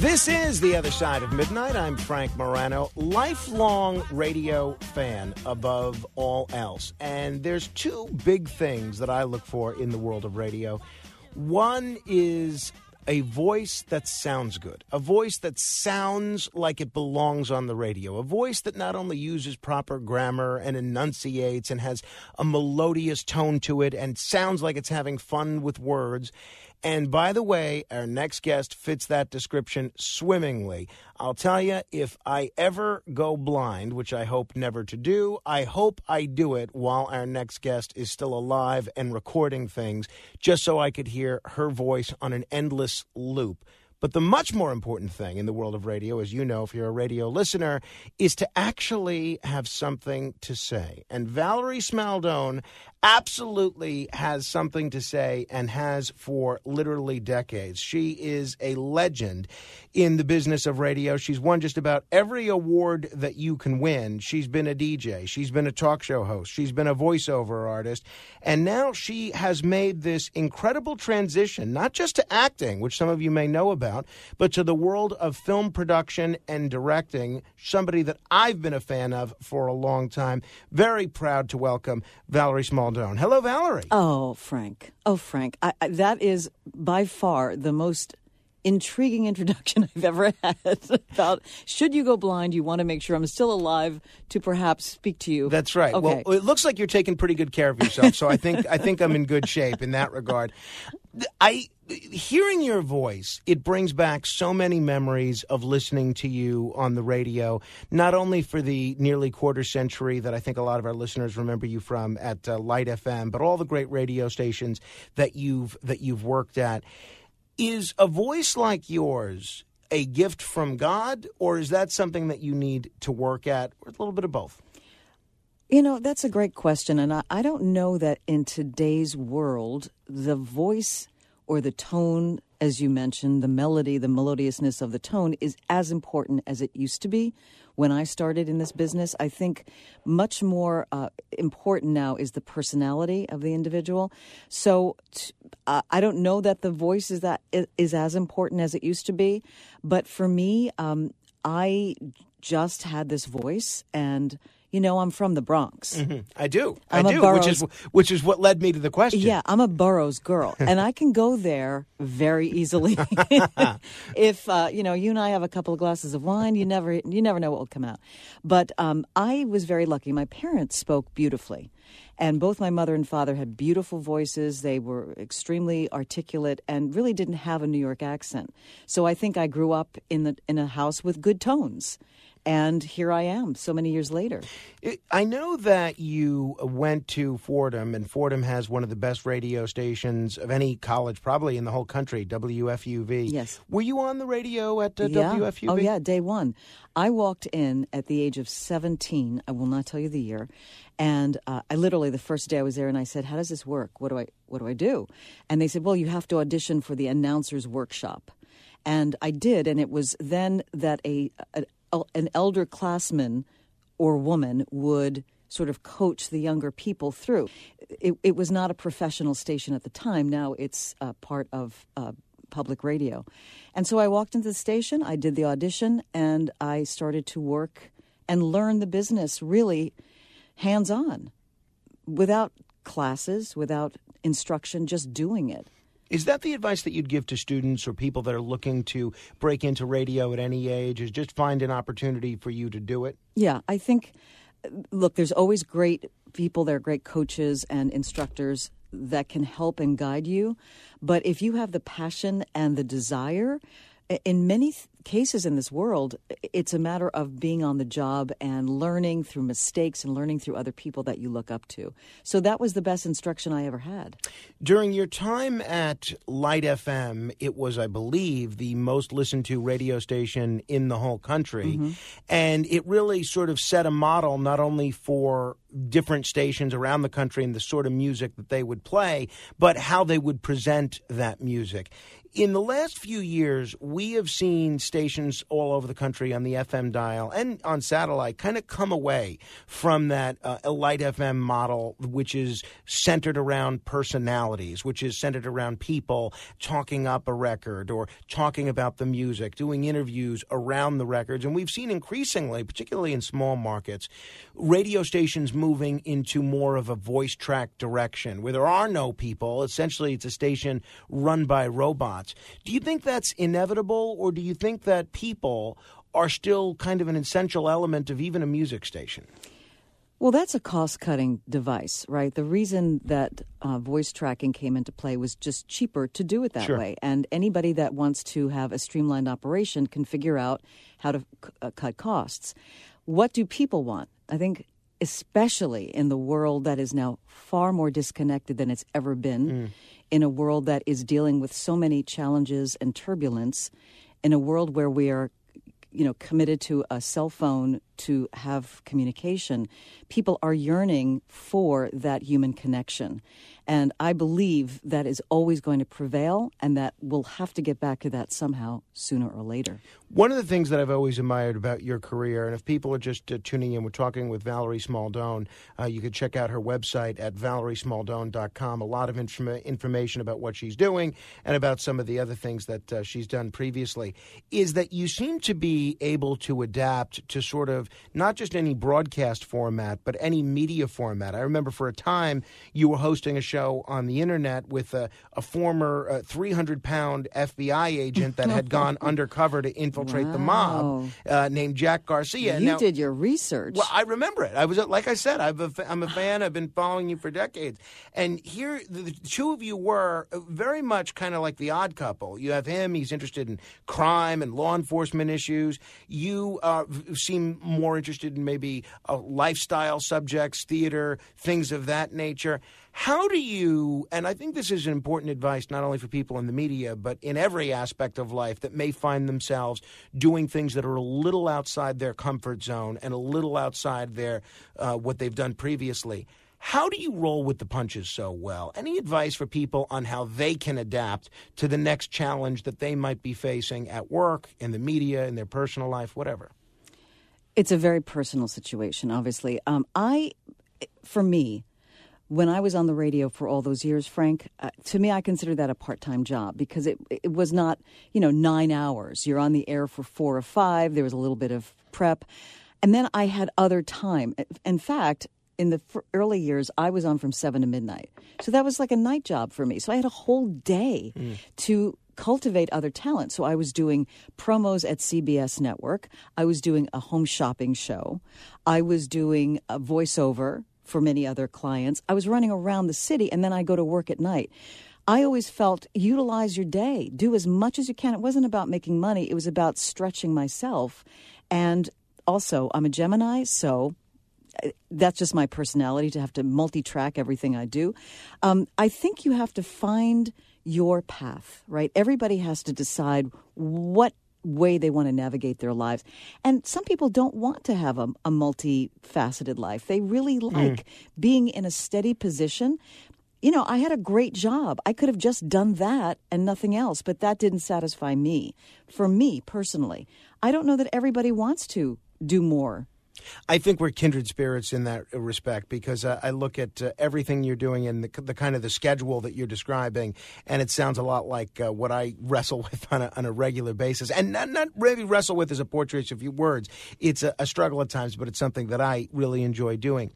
This is The Other Side of Midnight. I'm Frank Morano, lifelong radio fan above all else. And there's two big things that I look for in the world of radio. One is a voice that sounds good, a voice that sounds like it belongs on the radio, a voice that not only uses proper grammar and enunciates and has a melodious tone to it and sounds like it's having fun with words. And by the way, our next guest fits that description swimmingly. I'll tell you, if I ever go blind, which I hope never to do, I hope I do it while our next guest is still alive and recording things, just so I could hear her voice on an endless loop. But the much more important thing in the world of radio, as you know, if you're a radio listener, is to actually have something to say. And Valerie Smaldone absolutely has something to say and has for literally decades. She is a legend in the business of radio. She's won just about every award that you can win. She's been a DJ, she's been a talk show host, she's been a voiceover artist, and now she has made this incredible transition, not just to acting, which some of you may know about, but to the world of film production and directing, somebody that I've been a fan of for a long time. Very proud to welcome Valerie Smaldone. Hello, Valerie. Oh, Frank. Oh, Frank. I, I, that is by far the most intriguing introduction I've ever had about should you go blind, you want to make sure I'm still alive to perhaps speak to you. That's right. Okay. Well, it looks like you're taking pretty good care of yourself, so I think I think I'm in good shape in that regard. I hearing your voice, it brings back so many memories of listening to you on the radio, not only for the nearly quarter century that I think a lot of our listeners remember you from at uh, Lite FM, but all the great radio stations that you've that you've worked at. Is a voice like yours a gift from God, or is that something that you need to work at, or a little bit of both? You know, that's a great question. And I, I don't know that in today's world, the voice or the tone, as you mentioned, the melody, the melodiousness of the tone is as important as it used to be when I started in this business. I think much more uh, important now is the personality of the individual. So t- uh, I don't know that the voice is that is as important as it used to be, but for me, um, I just had this voice and you know I'm from the Bronx. Mm-hmm. I do. I'm I do, Burroughs- which is which is what led me to the question. Yeah, I'm a Burroughs girl, and I can go there very easily. if uh, you know, you and I have a couple of glasses of wine, you never, you never know what will come out. But um, I was very lucky. My parents spoke beautifully, and both my mother and father had beautiful voices. They were extremely articulate and really didn't have a New York accent. So I think I grew up in the in a house with good tones. And here I am, so many years later. I know that you went to Fordham, and Fordham has one of the best radio stations of any college, probably in the whole country, WFUV. Yes. Were you on the radio at uh, Yeah. WFUV? Oh, yeah, day one. I walked in at the age of 17. I will not tell you the year. And uh, I literally, the first day I was there, and I said, How does this work? What do I, what do, I do? And they said, Well, you have to audition for the announcer's workshop. And I did, and it was then that a, a an elder classman or woman would sort of coach the younger people through. It, it was not a professional station at the time. Now it's uh, part of uh, public radio. And so I walked into the station, I did the audition, and I started to work and learn the business really hands on without classes, without instruction, just doing it. Is that the advice that you'd give to students or people that are looking to break into radio at any age? Is just find an opportunity for you to do it? Yeah, I think, look, there's always great people, there are great coaches and instructors that can help and guide you. But if you have the passion and the desire, in many th- cases in this world, it's a matter of being on the job and learning through mistakes and learning through other people that you look up to. So that was the best instruction I ever had. During your time at Lite FM, it was, I believe, the most listened to radio station in the whole country. Mm-hmm. And it really sort of set a model not only for different stations around the country and the sort of music that they would play, but how they would present that music. In the last few years, we have seen stations all over the country on the FM dial and on satellite kind of come away from that uh, Elite FM model, which is centered around personalities, which is centered around people talking up a record or talking about the music, doing interviews around the records. And we've seen increasingly, particularly in small markets, radio stations moving into more of a voice track direction where there are no people. Essentially, it's a station run by robots. Do you think that's inevitable, or do you think that people are still kind of an essential element of even a music station? Well, that's a cost cutting device, right? The reason that uh, voice tracking came into play was just cheaper to do it that sure. way. And anybody that wants to have a streamlined operation can figure out how to c- uh, cut costs. What do people want? I think, especially in the world that is now far more disconnected than it's ever been, mm in a world that is dealing with so many challenges and turbulence, in a world where we are, you know, committed to a cell phone to have communication, people are yearning for that human connection. And I believe that is always going to prevail and that we'll have to get back to that somehow sooner or later. One of the things that I've always admired about your career, and if people are just uh, tuning in, we're talking with Valerie Smaldone. Uh, you can check out her website at valeriesmaldone.com. A lot of inform- information about what she's doing and about some of the other things that uh, she's done previously. Is that you seem to be able to adapt to sort of not just any broadcast format, but any media format. I remember for a time you were hosting a show on the internet with a, a former 300 uh, pound FBI agent that had gone undercover to infiltrate wow. the mob uh, named Jack Garcia. You now, did your research. Well, I remember it. I was, like I said, I'm a, I'm a fan. I've been following you for decades. And here, the two of you were very much kind of like the odd couple. You have him, he's interested in crime and law enforcement issues. You uh, seem more interested in maybe uh, lifestyle subjects, theater, things of that nature. How do you, and I think this is an important advice not only for people in the media, but in every aspect of life that may find themselves doing things that are a little outside their comfort zone and a little outside their uh, what they've done previously. How do you roll with the punches so well? Any advice for people on how they can adapt to the next challenge that they might be facing at work, in the media, in their personal life, whatever? It's a very personal situation, obviously. Um, I, for me, when I was on the radio for all those years, Frank, uh, to me, I consider that a part time job because it, it was not, you know, nine hours. You're on the air for four or five. There was a little bit of prep. And then I had other time. In fact, in the early years, I was on from seven to midnight. So that was like a night job for me. So I had a whole day mm. to cultivate other talent. So I was doing promos at CBS Network. I was doing a home shopping show. I was doing a voiceover for many other clients. I was running around the city and then I go to work at night. I always felt utilize your day, do as much as you can. It wasn't about making money, it was about stretching myself. And also, I'm a Gemini, so uh, that's just my personality to have to multi track everything I do. Um, I think you have to find your path, right? Everybody has to decide what way they want to navigate their lives. And some people don't want to have a, a multifaceted life. They really mm. like mm. being in a steady position. You know, I had a great job. I could have just done that and nothing else, but that didn't satisfy me. For me personally, I don't know that everybody wants to do more I think we're kindred spirits in that respect because uh, I look at uh, everything you're doing and the, the, kind of the schedule that you're describing, and it sounds a lot like uh, what I wrestle with on a, on a, regular basis. And not, not really wrestle with as a portrait of few words. It's a, a struggle at times, but it's something that I really enjoy doing.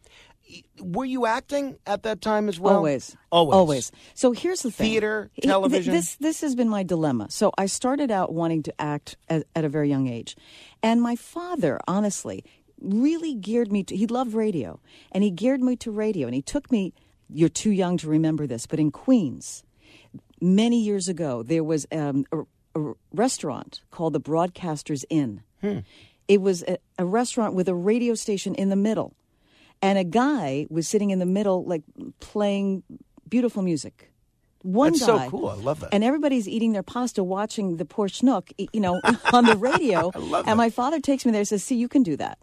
Were you acting at that time as well? Always, always, always. So here's the thing: theater, television. This this has been my dilemma. So I started out wanting to act at, at a very young age, and my father, honestly, really geared me to, he loved radio, and he geared me to radio. And he took me, you're too young to remember this, but in Queens, many years ago, there was um, a, a, restaurant called the Broadcasters Inn. Hmm. It was a, a restaurant with a radio station in the middle. And a guy was sitting in the middle, like playing beautiful music one That's guy. so cool. I love that. And everybody's eating their pasta, watching the poor schnook, you know, on the radio. I love and that. my father takes me there and says, "See, you can do that."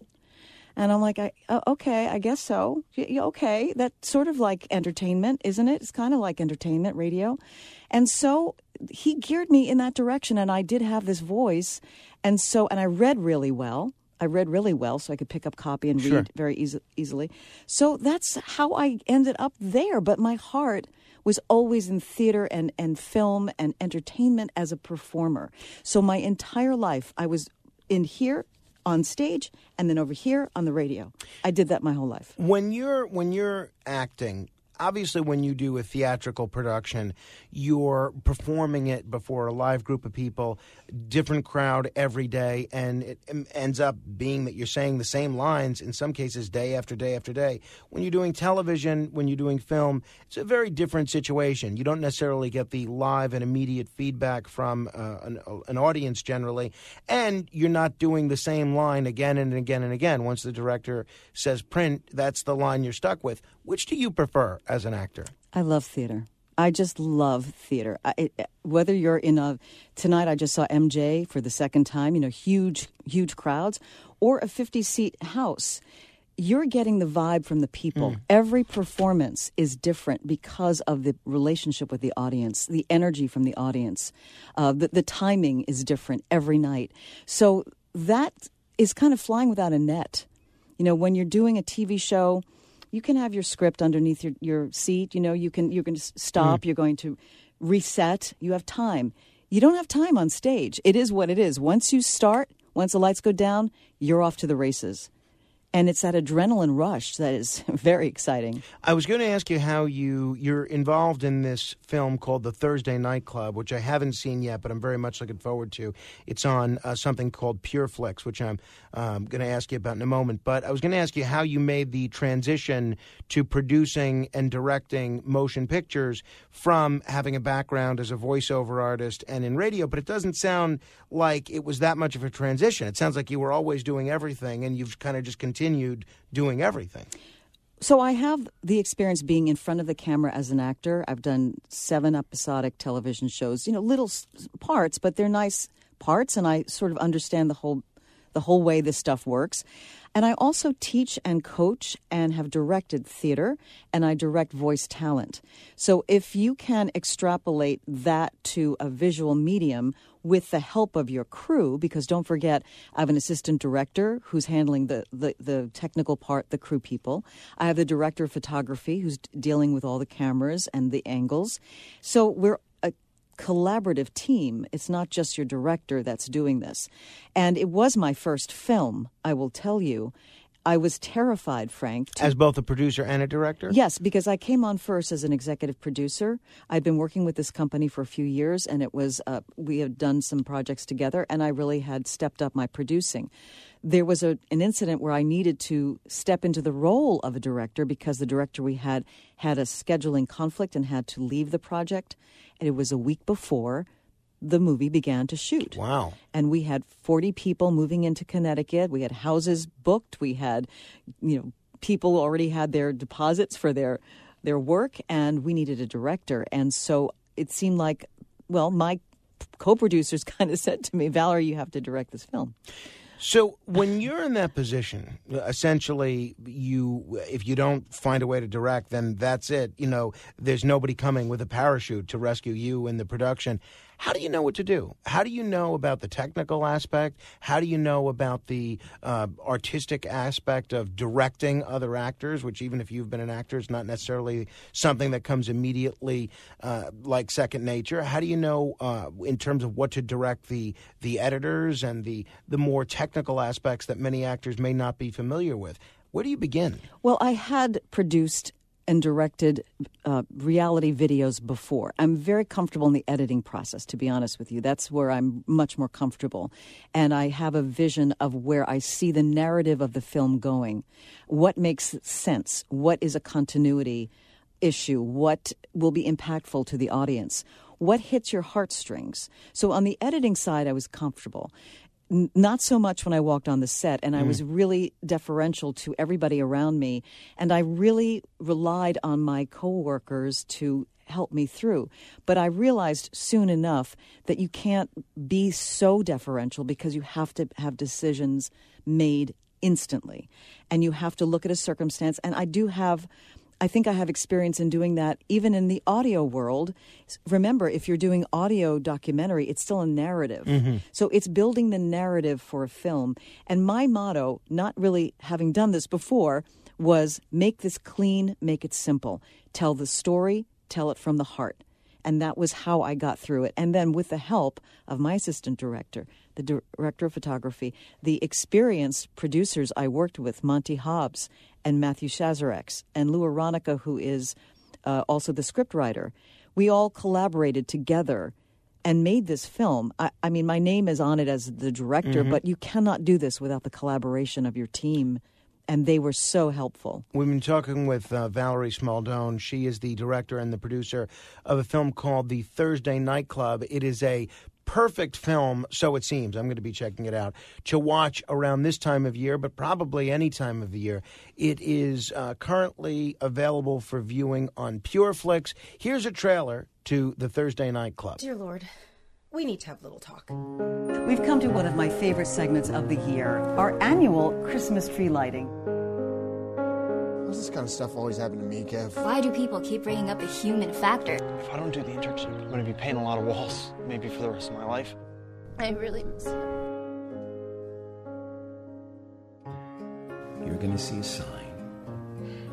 And I'm like, I, uh, okay, I guess so. Okay, that's sort of like entertainment, isn't it? It's kind of like entertainment radio. And so he geared me in that direction, and I did have this voice, and so and I read really well. I read really well, so I could pick up copy and Sure. read very easy, easily. So that's how I ended up there. But my heart was always in theater and, and film and entertainment as a performer. So my entire life, I was in here on stage and then over here on the radio. I did that my whole life. When you're when you're acting, obviously when you do a theatrical production, you're performing it before a live group of people, different crowd every day, and it ends up being that you're saying the same lines in some cases day after day after day. When you're doing television, when you're doing film, it's a very different situation. You don't necessarily get the live and immediate feedback from uh, an, an audience generally, and you're not doing the same line again and again and again. Once the director says print, that's the line you're stuck with. Which do you prefer as an actor? I love theater. I just love theater. I, it, whether you're in a tonight, I just saw MJ for the second time. You know, huge, huge crowds, or a 50 seat house. You're getting the vibe from the people. Every performance is different because of the relationship with the audience, the energy from the audience. Uh, the, the timing is different every night. So that is kind of flying without a net. You know, when you're doing a TV show, you can have your script underneath your, your seat. You know, you can you're going to stop. Mm. You're going to reset. You have time. You don't have time on stage. It is what it is. Once you start, once the lights go down, you're off to the races. And it's that adrenaline rush that is very exciting. I was going to ask you how you you're involved in this film called The Thursday Night Club, which I haven't seen yet, but I'm very much looking forward to. It's on uh, something called PureFlix, which I'm um, going to ask you about in a moment. But I was going to ask you how you made the transition to producing and directing motion pictures from having a background as a voiceover artist and in radio. But it doesn't sound like it was that much of a transition. It sounds like you were always doing everything, and you've kind of just continued doing everything. So I have the experience being in front of the camera as an actor. I've done seven episodic television shows, you know, little parts, but they're nice parts, and I sort of understand the whole the whole way this stuff works. And I also teach and coach and have directed theater, and I direct voice talent. So if you can extrapolate that to a visual medium with the help of your crew, because don't forget, I have an assistant director who's handling the, the, the technical part, the crew people. I have the director of photography who's dealing with all the cameras and the angles. So we're collaborative team. It's not just your director that's doing this. And it was my first film, I will tell you. I was terrified, Frank, to As both a producer and a director? Yes, because I came on first as an executive producer. I'd been working with this company for a few years, and it was uh, we had done some projects together, and I really had stepped up my producing. There was a, an incident where I needed to step into the role of a director because the director we had had a scheduling conflict and had to leave the project, and it was a week before the movie began to shoot Wow. and we had 40 people moving into Connecticut. We had houses booked. We had, you know, people already had their deposits for their their work, and we needed a director. And so it seemed like, well, my co-producers kind of said to me, "Valerie, you have to direct this film." So when you're in that position, essentially, you if you don't find a way to direct, then that's it. You know, there's nobody coming with a parachute to rescue you in the production. How do you know what to do? How do you know about the technical aspect? How do you know about the uh, artistic aspect of directing other actors? Which, even if you've been an actor, is not necessarily something that comes immediately uh, like second nature. How do you know, uh, in terms of what to direct the the editors and the the more technical aspects that many actors may not be familiar with? Where do you begin? Well, I had produced and directed uh, reality videos before. I'm very comfortable in the editing process, to be honest with you. That's where I'm much more comfortable. And I have a vision of where I see the narrative of the film going. What makes sense? What is a continuity issue? What will be impactful to the audience? What hits your heartstrings? So on the editing side, I was comfortable not so much when I walked on the set, and I mm. was really deferential to everybody around me, and I really relied on my coworkers to help me through. But I realized soon enough that you can't be so deferential because you have to have decisions made instantly, and you have to look at a circumstance. And I do have I think I have experience in doing that even in the audio world. Remember, if you're doing audio documentary, it's still a narrative. Mm-hmm. So it's building the narrative for a film. And my motto, not really having done this before, was make this clean, make it simple. Tell the story, tell it from the heart. And that was how I got through it. And then with the help of my assistant director, the director of photography, the experienced producers I worked with, Monty Hobbs and Matthew Shazarex, and Lou Aronica, who is uh, also the scriptwriter. We all collaborated together and made this film. I, I, mean, my name is on it as the director, mm-hmm. but you cannot do this without the collaboration of your team and they were so helpful. We've been talking with uh, Valerie Smaldone. She is the director and the producer of a film called The Thursday Night Club. It is a perfect film, so it seems. I'm going to be checking it out to watch around this time of year, but probably any time of the year. It is uh, currently available for viewing on PureFlix. Here's a trailer to the Thursday Night Club. Dear Lord, we need to have a little talk. We've come to one of my favorite segments of the year our annual Christmas tree lighting. Why does this kind of stuff always happen to me, Kev? Why do people keep bringing up the human factor? If I don't do the internship, I'm going to be painting a lot of walls, maybe for the rest of my life. I really miss you. You're going to see a sign,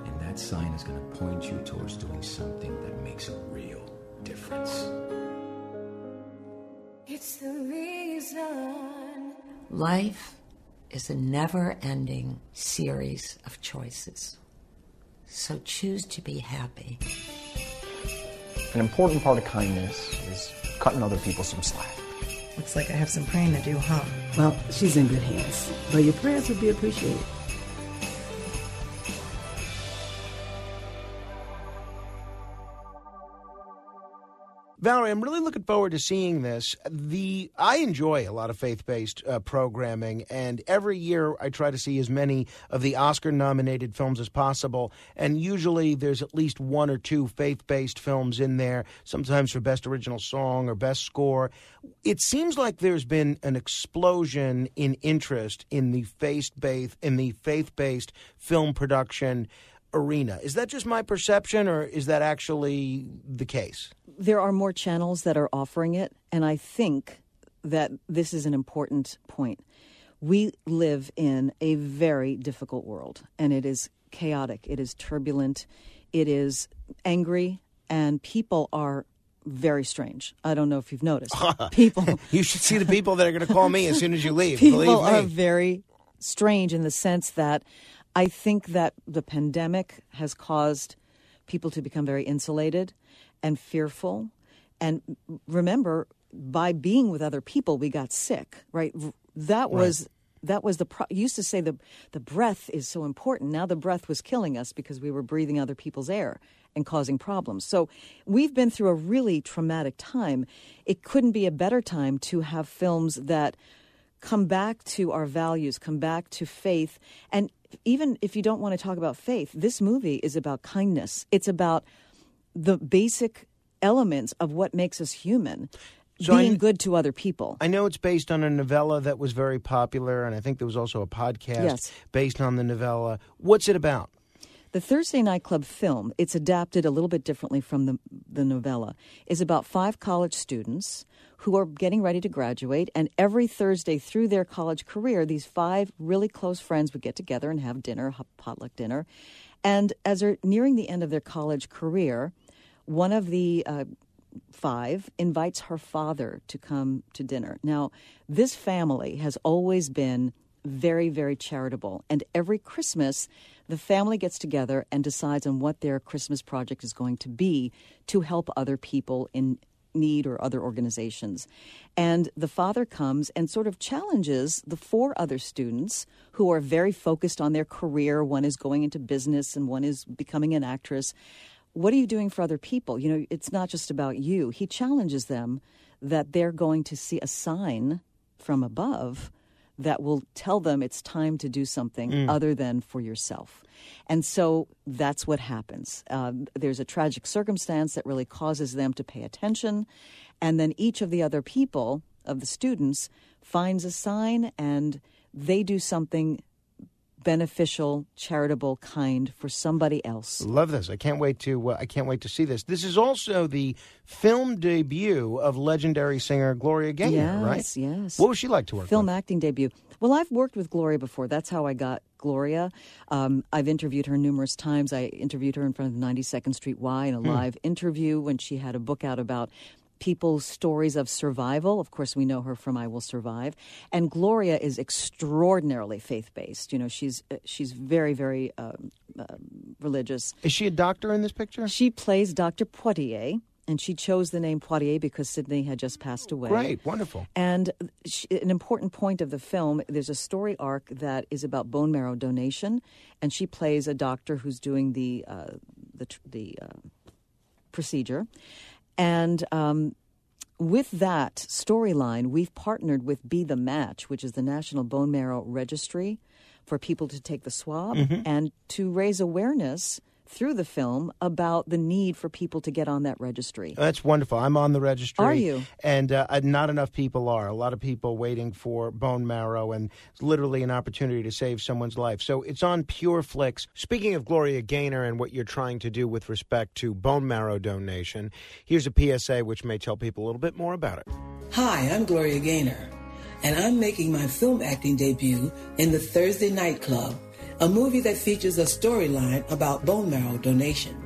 and that sign is going to point you towards doing something that makes a real difference. It's the reason. Life is a never ending series of choices. So choose to be happy. An important part of kindness is cutting other people some slack. Looks like I have some praying to do, huh? Well, she's in good hands, but your prayers would be appreciated. Valerie, I'm really looking forward to seeing this. The I enjoy a lot of faith-based uh, programming, and every year I try to see as many of the Oscar-nominated films as possible. And usually, there's at least one or two faith-based films in there. Sometimes for best original song or best score. It seems like there's been an explosion in interest in the faith-based in the faith-based film production arena. Is that just my perception, or is that actually the case? There are more channels that are offering it, and I think that this is an important point. We live in a very difficult world, and it is chaotic, it is turbulent, it is angry, and people are very strange. I don't know if you've noticed. People. you should see the people that are going to call me as soon as you leave. People are very strange in the sense that I think that the pandemic has caused people to become very insulated and fearful. And remember, by being with other people, we got sick, right? That was. Right. That was the pro- used to say the the breath is so important. Now the breath was killing us because we were breathing other people's air and causing problems. So we've been through a really traumatic time. It couldn't be a better time to have films that come back to our values, come back to faith, and even if you don't want to talk about faith, this movie is about kindness. It's about the basic elements of what makes us human. So being I, good to other people. I know it's based on a novella that was very popular, and I think there was also a podcast yes. based on the novella. What's it about? The Thursday Night Club film, it's adapted a little bit differently from the, the novella, is about five college students who are getting ready to graduate. And every Thursday through their college career, these five really close friends would get together and have dinner, potluck dinner. And as they're nearing the end of their college career, one of the uh, five invites her father to come to dinner. Now, this family has always been very, very charitable. And every Christmas, the family gets together and decides on what their Christmas project is going to be to help other people in need or other organizations. And the father comes and sort of challenges the four other students who are very focused on their career. One is going into business and one is becoming an actress. What are you doing for other people? You know, it's not just about you. He challenges them that they're going to see a sign from above that will tell them it's time to do something mm. other than for yourself. And so that's what happens. Uh, there's a tragic circumstance that really causes them to pay attention. And then each of the other people, of the students, finds a sign and they do something beneficial, charitable kind for somebody else. Love this. I can't wait to uh, I can't wait to see this. This is also the film debut of legendary singer Gloria Gaynor, yes, right? Yes. What was she like to work Film with? acting debut. Well, I've worked with Gloria before. That's how I got Gloria. Um, I've interviewed her numerous times. I interviewed her in front of 92nd Street Y in a Hmm. live interview when she had a book out about people's stories of survival. Of course, we know her from I Will Survive. And Gloria is extraordinarily faith based. You know, she's uh, she's very very um, uh, religious. Is she a doctor in this picture? She plays Dr. Poitier. And she chose the name Poitier because Sidney had just passed away. Great, wonderful. And she, an important point of the film, there's a story arc that is about bone marrow donation, and she plays a doctor who's doing the uh, the the uh, procedure, and. Um, with that storyline, we've partnered with Be the Match, which is the National Bone Marrow Registry, for people to take the swab Mhm. and to raise awareness through the film about the need for people to get on that registry. That's wonderful. I'm on the registry. Are you? And uh, not enough people are. A lot of people waiting for bone marrow, and it's literally an opportunity to save someone's life. So it's on Pure PureFlix. Speaking of Gloria Gaynor and what you're trying to do with respect to bone marrow donation, here's a PSA which may tell people a little bit more about it. Hi, I'm Gloria Gaynor, and I'm making my film acting debut in The Thursday Night Club, a movie that features a storyline about bone marrow donation.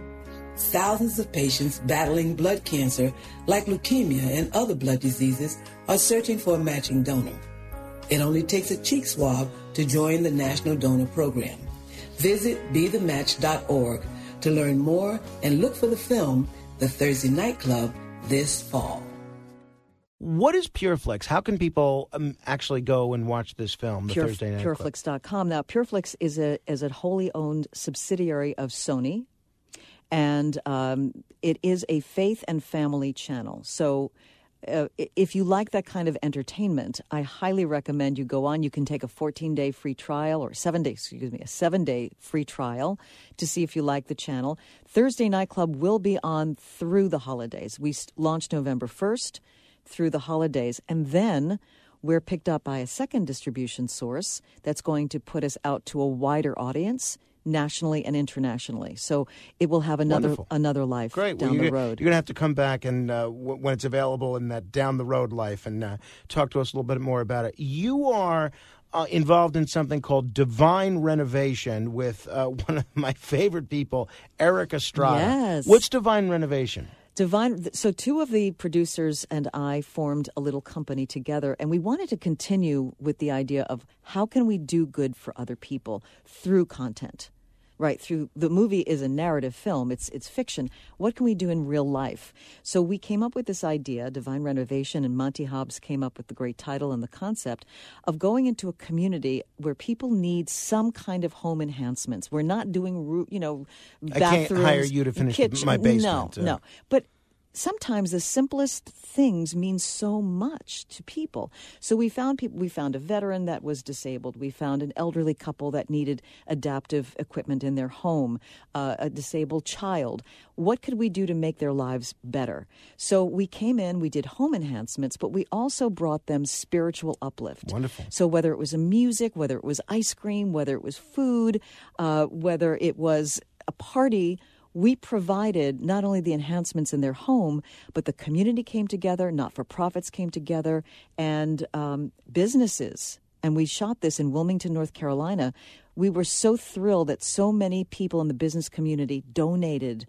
Thousands of patients battling blood cancer, like leukemia and other blood diseases, are searching for a matching donor. It only takes a cheek swab to join the National Donor Program. Visit BeTheMatch.org to learn more and look for the film The Thursday Night Club this fall. What is PureFlix? How can people um, actually go and watch this film, the Pure, Thursday Night Pureflix.com. Now, Pureflix is a is a wholly owned subsidiary of Sony, and um, it is a faith and family channel. So. Uh, if you like that kind of entertainment, I highly recommend you go on. You can take a 14 day free trial or seven days, excuse me, a seven day free trial to see if you like the channel. Thursday Night Club will be on through the holidays. We launched November 1st through the holidays. And then we're picked up by a second distribution source that's going to put us out to a wider audience nationally and internationally. So it will have another Wonderful. another life Great. down well, the you're, road. You're going to have to come back and uh, w- when it's available in that down the road life and uh, talk to us a little bit more about it. You are uh, involved in something called Divine Renovation with uh, one of my favorite people, Erik Estrada. Yes. What's Divine Renovation? Divine. So, two of the producers and I formed a little company together, and we wanted to continue with the idea of how can we do good for other people through content, right? Through the movie is a narrative film; it's it's fiction. What can we do in real life? So, we came up with this idea, Divine Renovation, and Monty Hobbs came up with the great title and the concept of going into a community where people need some kind of home enhancements. We're not doing, you know, I can't hire you to finish kitchen- my basement, No, uh, no. But sometimes the simplest things mean so much to people. So we found people. We found a veteran that was disabled. We found an elderly couple that needed adaptive equipment in their home. Uh, a disabled child. What could we do to make their lives better? So we came in. We did home enhancements, but we also brought them spiritual uplift. Wonderful. So whether it was a music, whether it was ice cream, whether it was food, uh, whether it was a party, we provided not only the enhancements in their home, but the community came together, not for profits came together, and um, businesses. And we shot this in Wilmington, North Carolina. We were so thrilled that so many people in the business community donated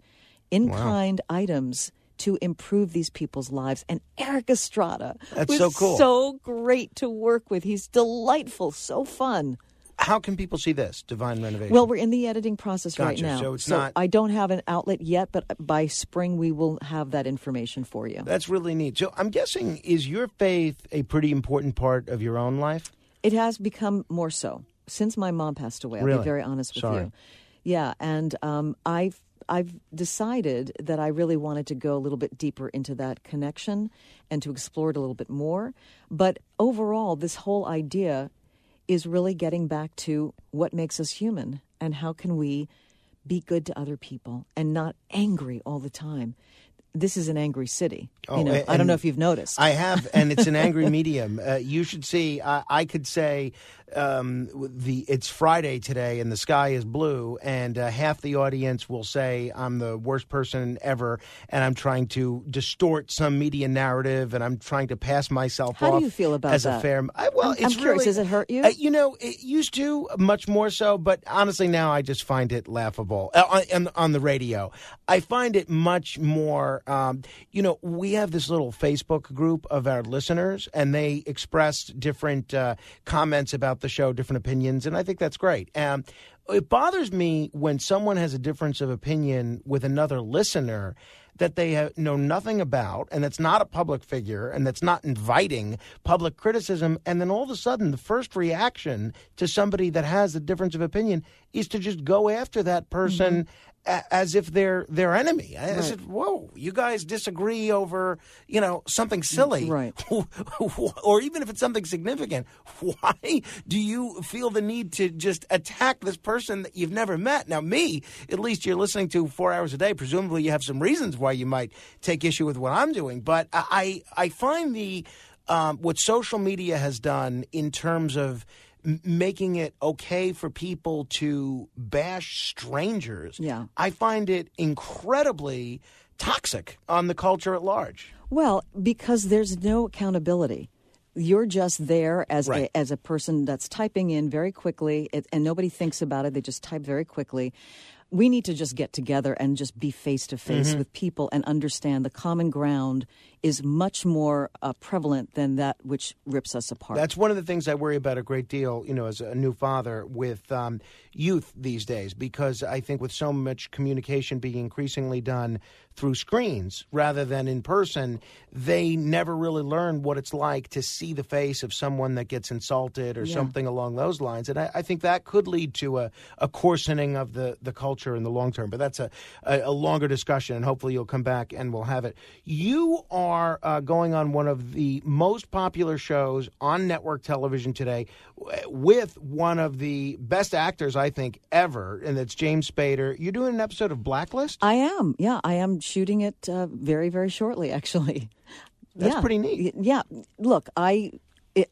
in kind items to improve these people's lives. And Erik Estrada That's was so cool. so great to work with. He's delightful, so fun. How can people see this, Divine Renovation? Well, we're in the editing process right now. So it's not- I don't have an outlet yet, but by spring we will have that information for you. That's really neat. So I'm guessing, is your faith a pretty important part of your own life? It has become more so since my mom passed away. I'll be very honest with Sorry. you. Yeah, and um, I've I've decided that I really wanted to go a little bit deeper into that connection and to explore it a little bit more. But overall, this whole idea is really getting back to what makes us human and how can we be good to other people and not angry all the time. This is an angry city. Oh, you know, I don't know if you've noticed. I have, and it's an angry medium. Uh, you should see. I, I could say um, the it's Friday today, and the sky is blue, and uh, half the audience will say I'm the worst person ever, and I'm trying to distort some media narrative, and I'm trying to pass myself How do you feel about as a that? fair. I, well, I'm- I'm it's curious, really- does it hurt you? Uh, you know, it used to much more so, but honestly, now I just find it laughable uh, on, on the radio. I find it much more. Um, you know, we have this little Facebook group of our listeners, and they expressed different uh, comments about the show, different opinions, and I think that's great. Um, it bothers me when someone has a difference of opinion with another listener that they know nothing about, and that's not a public figure, and that's not inviting public criticism, and then all of a sudden, the first reaction to somebody that has a difference of opinion is to just go after that person. a- As if they're their enemy. I I said, "Whoa, you guys disagree over, you know, something silly, Right. or even if it's something significant. Why do you feel the need to just attack this person that you've never met? Now, me, at least you're listening to four hours a day. Presumably, you have some reasons why you might take issue with what I'm doing. But I, I find the um, what social media has done in terms of making it okay for people to bash strangers. Yeah. I find it incredibly toxic on the culture at large. Well, because there's no accountability. You're just there as Right. a as a person that's typing in very quickly, it, and nobody thinks about it. They just type very quickly. We need to just get together and just be face to face with people and understand the common ground is much more uh, prevalent than that which rips us apart. That's one of the things I worry about a great deal, you know, as a new father with um, youth these days, because I think with so much communication being increasingly done through screens rather than in person, they never really learn what it's like to see the face of someone that gets insulted or Yeah. something along those lines. And I, I think that could lead to a, a coarsening of the, the culture in the long term. But that's a, a, a longer discussion, and hopefully you'll come back and we'll have it. You are uh, going on one of the most popular shows on network television today with one of the best actors, I think, ever, and that's James Spader. You're doing an episode of Blacklist? I am. Yeah, I am shooting it uh, very, very shortly, actually. That's Yeah. pretty neat. Yeah. Look, I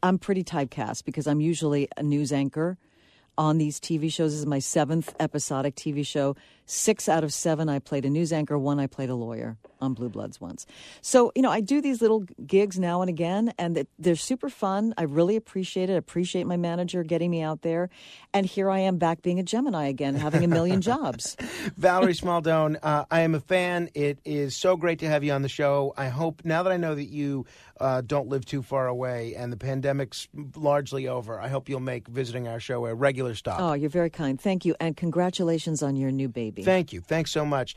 I'm pretty typecast because I'm usually a news anchor on these TV shows. This is my seventh episodic TV show. Six out of seven, I played a news anchor. One, I played a lawyer on Blue Bloods once. So you know, I do these little gigs now and again, and they're super fun. I really appreciate it. I appreciate my manager getting me out there, and here I am back being a Gemini again, having a million jobs. Valerie Smaldone, uh, I am a fan. It is so great to have you on the show. I hope now that I know that you uh, don't live too far away and the pandemic's largely over, I hope you'll make visiting our show a regular stop. Oh, you're very kind. Thank you, and congratulations on your new Thank you. Thanks so much.